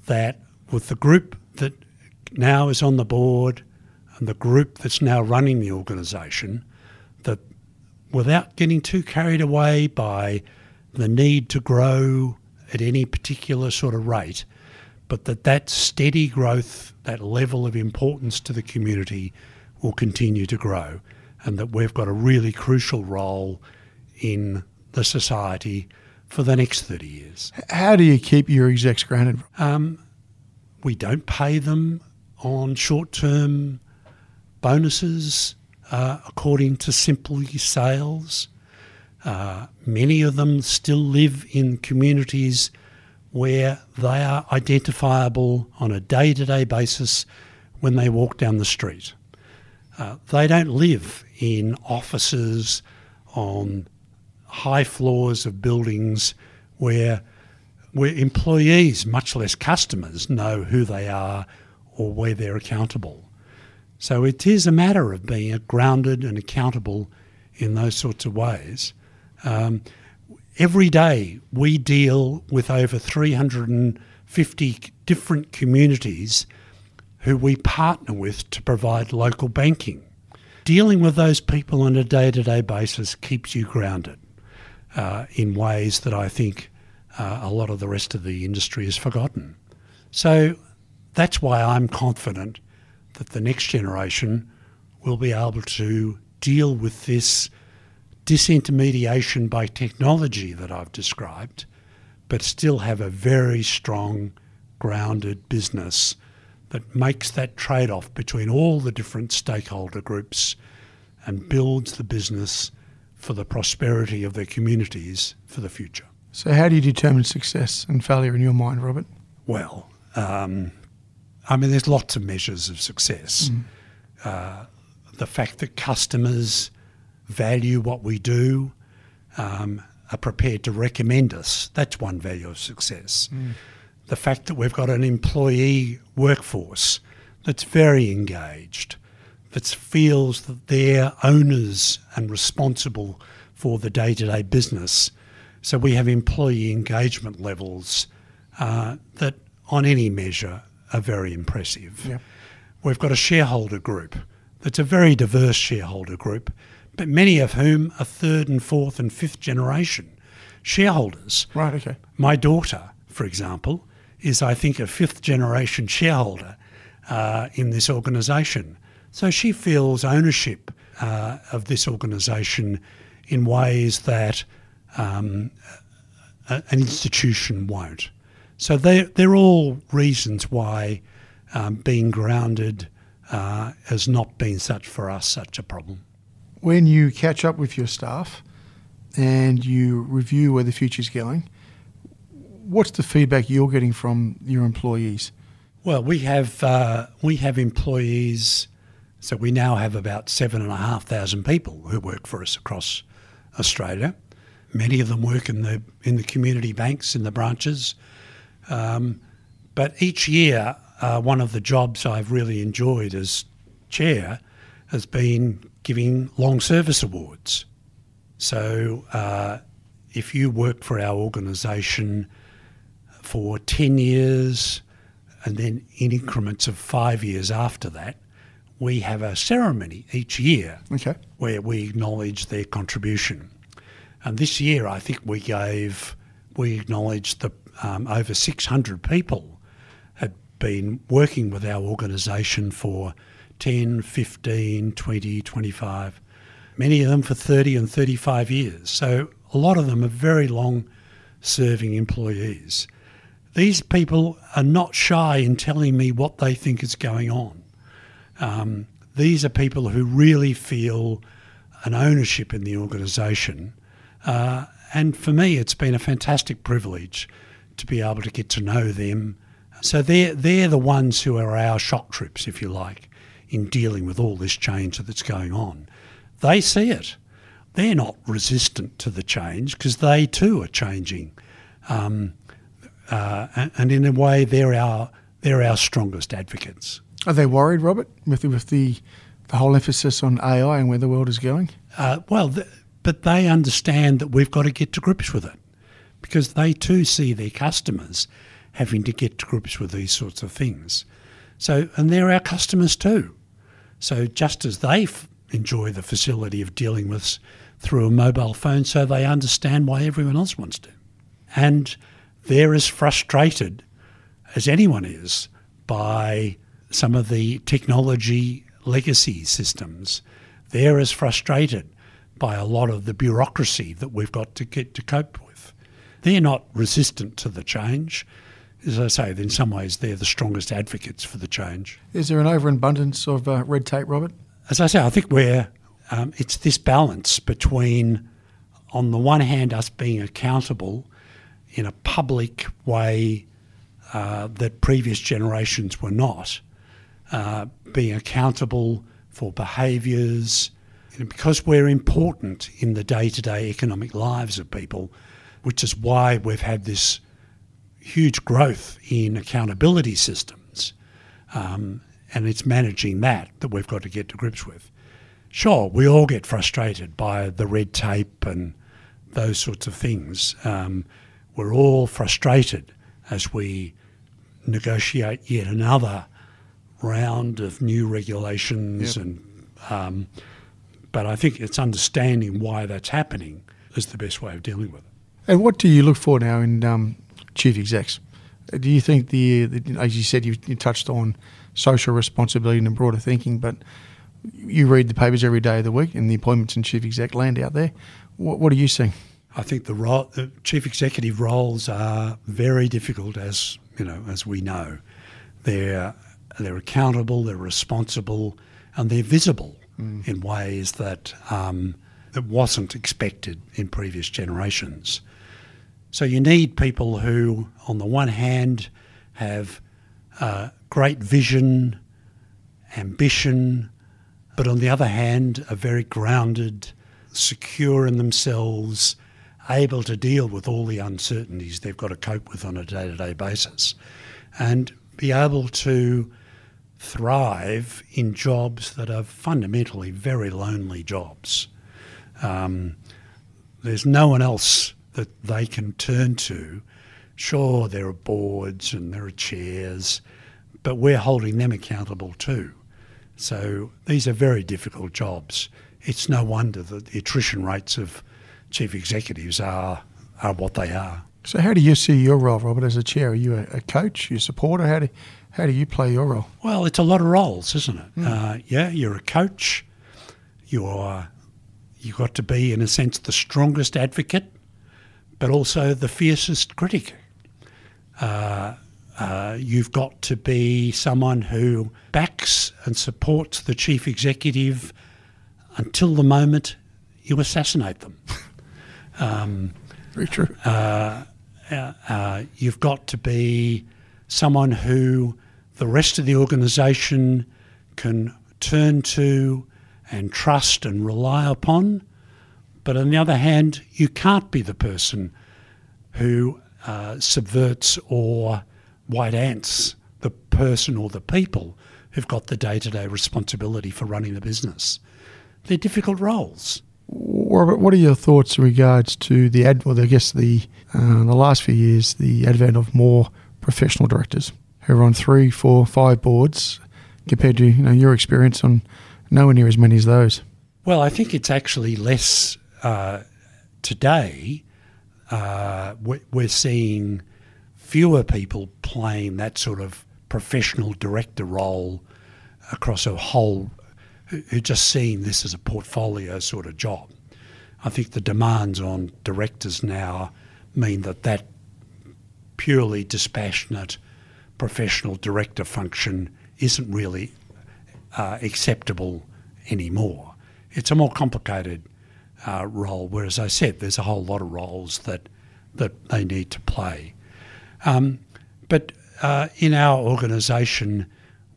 that with the group that now is on the board and the group that's now running the organisation, that without getting too carried away by the need to grow at any particular sort of rate, but that that steady growth, that level of importance to the community will continue to grow, and that we've got a really crucial role in the society for the next 30 years. How do you keep your execs grounded? Um, we don't pay them on short term bonuses uh, according to simply sales. Uh, many of them still live in communities where they are identifiable on a day to day basis when they walk down the street. Uh, they don't live in offices on high floors of buildings where where employees, much less customers, know who they are or where they're accountable. So it is a matter of being grounded and accountable in those sorts of ways. Um, every day we deal with over 350 different communities who we partner with to provide local banking. Dealing with those people on a day to day basis keeps you grounded uh, in ways that I think uh, a lot of the rest of the industry has forgotten. So that's why I'm confident that the next generation will be able to deal with this disintermediation by technology that I've described, but still have a very strong, grounded business that makes that trade off between all the different stakeholder groups and builds the business for the prosperity of their communities for the future. So, how do you determine success and failure in your mind, Robert? Well, um, I mean, there's lots of measures of success. Mm. Uh, the fact that customers value what we do, um, are prepared to recommend us. That's one value of success. Mm. The fact that we've got an employee workforce that's very engaged, that feels that they're owners and responsible for the day to day business. So we have employee engagement levels uh, that, on any measure, are very impressive. Yep. We've got a shareholder group that's a very diverse shareholder group but many of whom are third and fourth and fifth generation shareholders. Right, okay. My daughter, for example, is, I think, a fifth generation shareholder uh, in this organisation. So she feels ownership uh, of this organisation in ways that um, a, an institution won't. So they're, they're all reasons why um, being grounded uh, has not been such for us such a problem when you catch up with your staff and you review where the future is going, what's the feedback you're getting from your employees? Well, we have uh, we have employees, so we now have about seven and a half thousand people who work for us across Australia. Many of them work in the in the community banks in the branches, um, but each year uh, one of the jobs I've really enjoyed as chair has been giving long service awards. So uh, if you work for our organisation for 10 years and then in increments of five years after that, we have a ceremony each year Okay. where we acknowledge their contribution. And this year, I think we gave, we acknowledged that um, over 600 people had been working with our organisation for 10, 15, 20, 25, many of them for 30 and 35 years. So a lot of them are very long serving employees. These people are not shy in telling me what they think is going on. Um, these are people who really feel an ownership in the organisation. Uh, and for me, it's been a fantastic privilege to be able to get to know them. So they're, they're the ones who are our shock troops, if you like, in dealing with all this change that's going on. They see it. They're not resistant to the change because they too are changing. Um, uh, and, and in a way, they're our, they're our strongest advocates. Are they worried, Robert, with the, with the the whole emphasis on AI and where the world is going? Uh, well, th- but they understand that we've got to get to grips with it because they too see their customers having to get to grips with these sorts of things. So, and they're our customers too. So, just as they f- enjoy the facility of dealing with through a mobile phone, so they understand why everyone else wants to. And they're as frustrated as anyone is by some of the technology legacy systems. They're as frustrated by a lot of the bureaucracy that we've got to get to cope with. They're not resistant to the change. As I say, in some ways, they're the strongest advocates for the change. Is there an overabundance of uh, red tape, Robert? As I say, I think we're, um, it's this balance between, on the one hand, us being accountable in a public way uh, that previous generations were not, uh, being accountable for behaviours, because we're important in the day to day economic lives of people, which is why we've had this huge growth in accountability systems. Um, and it's managing that that we've got to get to grips with. Sure, we all get frustrated by the red tape and those sorts of things. Um, we're all frustrated as we negotiate yet another round of new regulations Yep. and um, but I think it's understanding why that's happening is the best way of dealing with it. And what do you look for now in um, chief execs? Do you think the, the as you said, you, you touched on social responsibility and broader thinking, but you read the papers every day of the week and the appointments in chief exec land out there. What, what are you seeing? I think the, role, the chief executive roles are very difficult, as you know, as we know. They're they're accountable, they're responsible, and they're visible in ways that um, that wasn't expected in previous generations. So you need people who, on the one hand, have uh, great vision, ambition, but on the other hand, are very grounded, secure in themselves, able to deal with all the uncertainties they've got to cope with on a day to day basis, and be able to thrive in jobs that are fundamentally very lonely jobs. Um, there's no one else that they can turn to. Sure, there are boards and there are chairs, but we're holding them accountable too. So these are very difficult jobs. It's no wonder that the attrition rates of chief executives are are what they are. So how do you see your role, Robert, as a chair? Are you a, coach, you a supporter? How do how do you play your role? Well, it's a lot of roles, isn't it? Uh, yeah, you're a coach. You're you've got to be, in a sense, the strongest advocate, but also the fiercest critic. Uh, uh, you've got to be someone who backs and supports the chief executive until the moment you assassinate them. um, Very true. uh, uh, uh, you've got to be someone who the rest of the organisation can turn to and trust and rely upon. But on the other hand, you can't be the person who uh, subverts or white ants the person or the people who've got the day to day responsibility for running the business. They're difficult roles. Robert, what are your thoughts in regards to the ad? Well, I guess the uh, the last few years, the advent of more professional directors who are on three, four, five boards, compared to you know your experience on nowhere near as many as those. Well, I think it's actually less uh, today. Uh, we're seeing fewer people playing that sort of professional director role across a whole who just seeing this as a portfolio sort of job. I think the demands on directors now mean that that purely dispassionate professional director function isn't really uh, acceptable anymore. It's a more complicated uh, role, whereas I said there's a whole lot of roles that that they need to play. Um, but uh, in our organisation,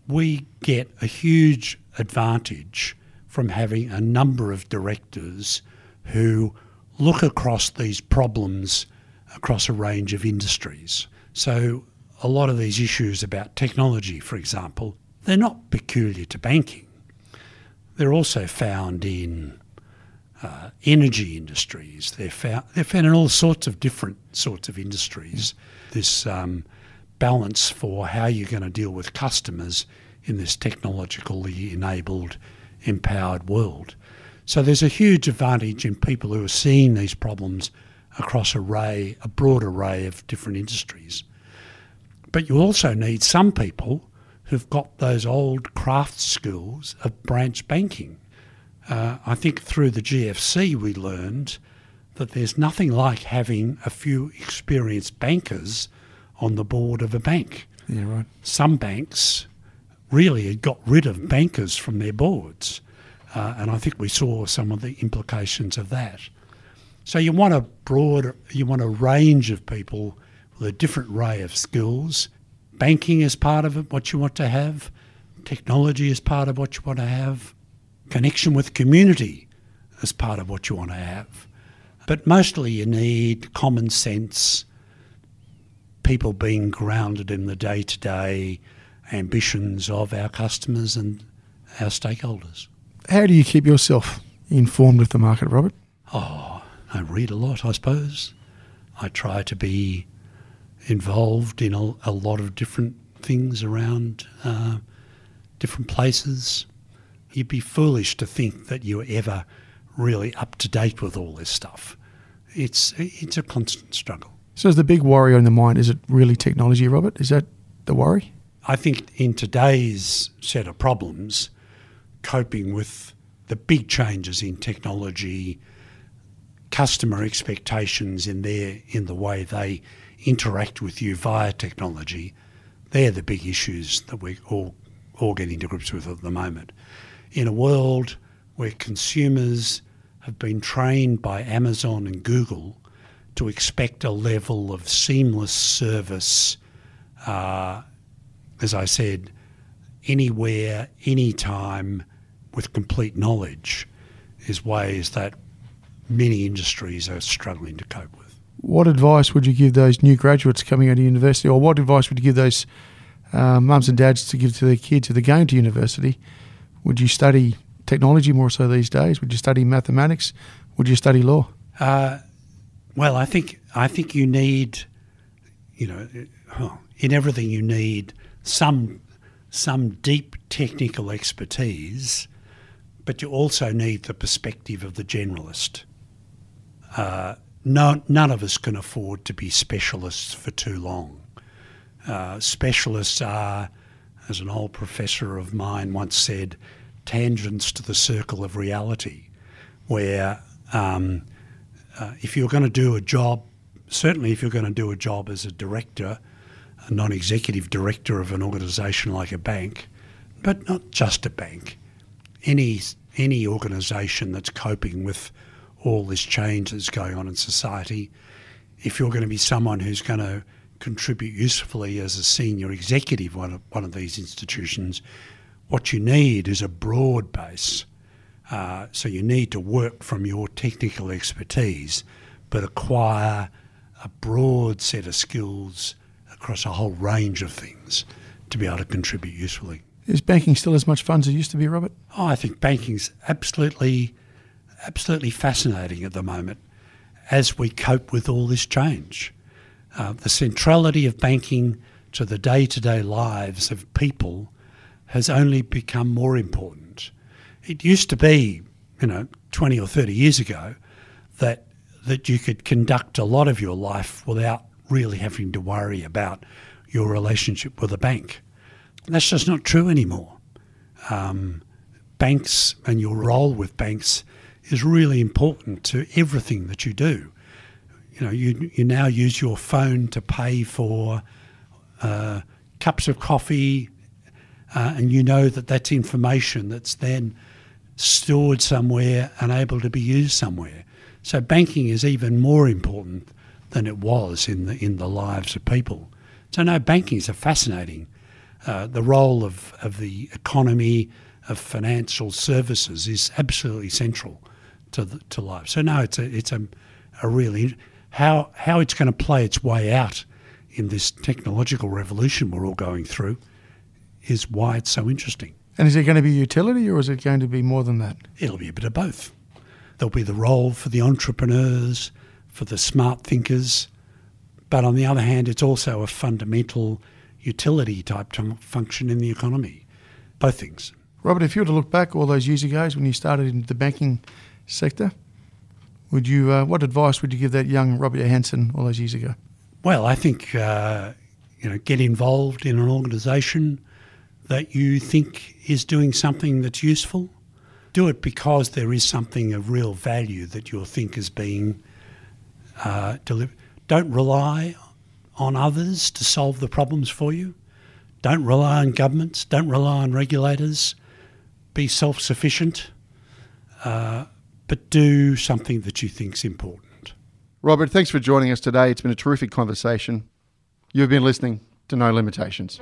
we get a huge advantage from having a number of directors who look across these problems across a range of industries. So, a lot of these issues about technology, for example, they're not peculiar to banking. They're also found in uh, energy industries. They're found, they're found in all sorts of different sorts of industries. This um, balance for how you're going to deal with customers in this technologically enabled, empowered world. So there's a huge advantage in people who are seeing these problems across array, a broad array of different industries. But you also need some people who've got those old craft skills of branch banking. Uh, I think through the GFC we learned that there's nothing like having a few experienced bankers on the board of a bank. Yeah, right. Some banks really had got rid of bankers from their boards. Uh, and I think we saw some of the implications of that. So you want a broad, you want a range of people with a different array of skills. Banking is part of it, what you want to have. Technology is part of what you want to have. Connection with community is part of what you want to have. But mostly you need common sense, people being grounded in the day to day ambitions of our customers and our stakeholders. How do you keep yourself informed of the market, Robert? Oh, I read a lot, I suppose. I try to be involved in a, a lot of different things around uh, different places. You'd be foolish to think that you're ever really up to date with all this stuff. It's it's a constant struggle. So, is the big worry on the mind is it really technology, Robert? Is that the worry? I think in today's set of problems, coping with the big changes in technology, customer expectations in their in the way they interact with you via technology, they're the big issues that we're all all getting to grips with at the moment. In a world where consumers have been trained by Amazon and Google to expect a level of seamless service uh, as I said, anywhere, anytime, with complete knowledge, is ways that many industries are struggling to cope with. What advice would you give those new graduates coming out of university, or what advice would you give those uh, mums and dads to give to their kids who are going to university? Would you study technology more so these days? Would you study mathematics? Would you study law? Uh, well, I think I think you need, you know, in everything you need some some deep technical expertise, but you also need the perspective of the generalist. Uh, no, none of us can afford to be specialists for too long. Uh, specialists are, as an old professor of mine once said, tangents to the circle of reality, where um, uh, if you're going to do a job, certainly if you're going to do a job as a director, a non executive director of an organisation like a bank, but not just a bank, any, any organisation that's coping with all this change that's going on in society, if you're going to be someone who's going to contribute usefully as a senior executive one of one of these institutions, what you need is a broad base. Uh, so you need to work from your technical expertise, but acquire a broad set of skills across a whole range of things to be able to contribute usefully. Is banking still as much fun as it used to be, Robert? Oh, I think banking's absolutely, absolutely fascinating at the moment as we cope with all this change. Uh, the centrality of banking to the day to day lives of people has only become more important. It used to be, you know, 20 or 30 years ago, that, that you could conduct a lot of your life without really having to worry about your relationship with a bank. That's just not true anymore. Um, banks and your role with banks is really important to everything that you do. You know, you, you now use your phone to pay for uh, cups of coffee, uh, and you know that that's information that's then stored somewhere and able to be used somewhere. So banking is even more important than it was in the in the lives of people. So no, banking is a fascinating. Uh, the role of, of the economy of financial services is absolutely central to the, to life. So no, it's a it's a, a really how how it's going to play its way out in this technological revolution we're all going through is why it's so interesting. And is it going to be utility or is it going to be more than that? It'll be a bit of both. There'll be the role for the entrepreneurs, for the smart thinkers, but on the other hand, it's also a fundamental utility type function in the economy. Both things. Robert, if you were to look back all those years ago when you started in the banking sector, would you? Uh, what advice would you give that young Robert Johanson all those years ago? Well, I think uh, you know get involved in an organisation that you think is doing something that's useful. Do it because there is something of real value that you think is being uh, delivered. Don't rely on others to solve the problems for you. Don't rely on governments. Don't rely on regulators. Be self sufficient, uh, but do something that you think is important. Robert, thanks for joining us today. It's been a terrific conversation. You've been listening to No Limitations.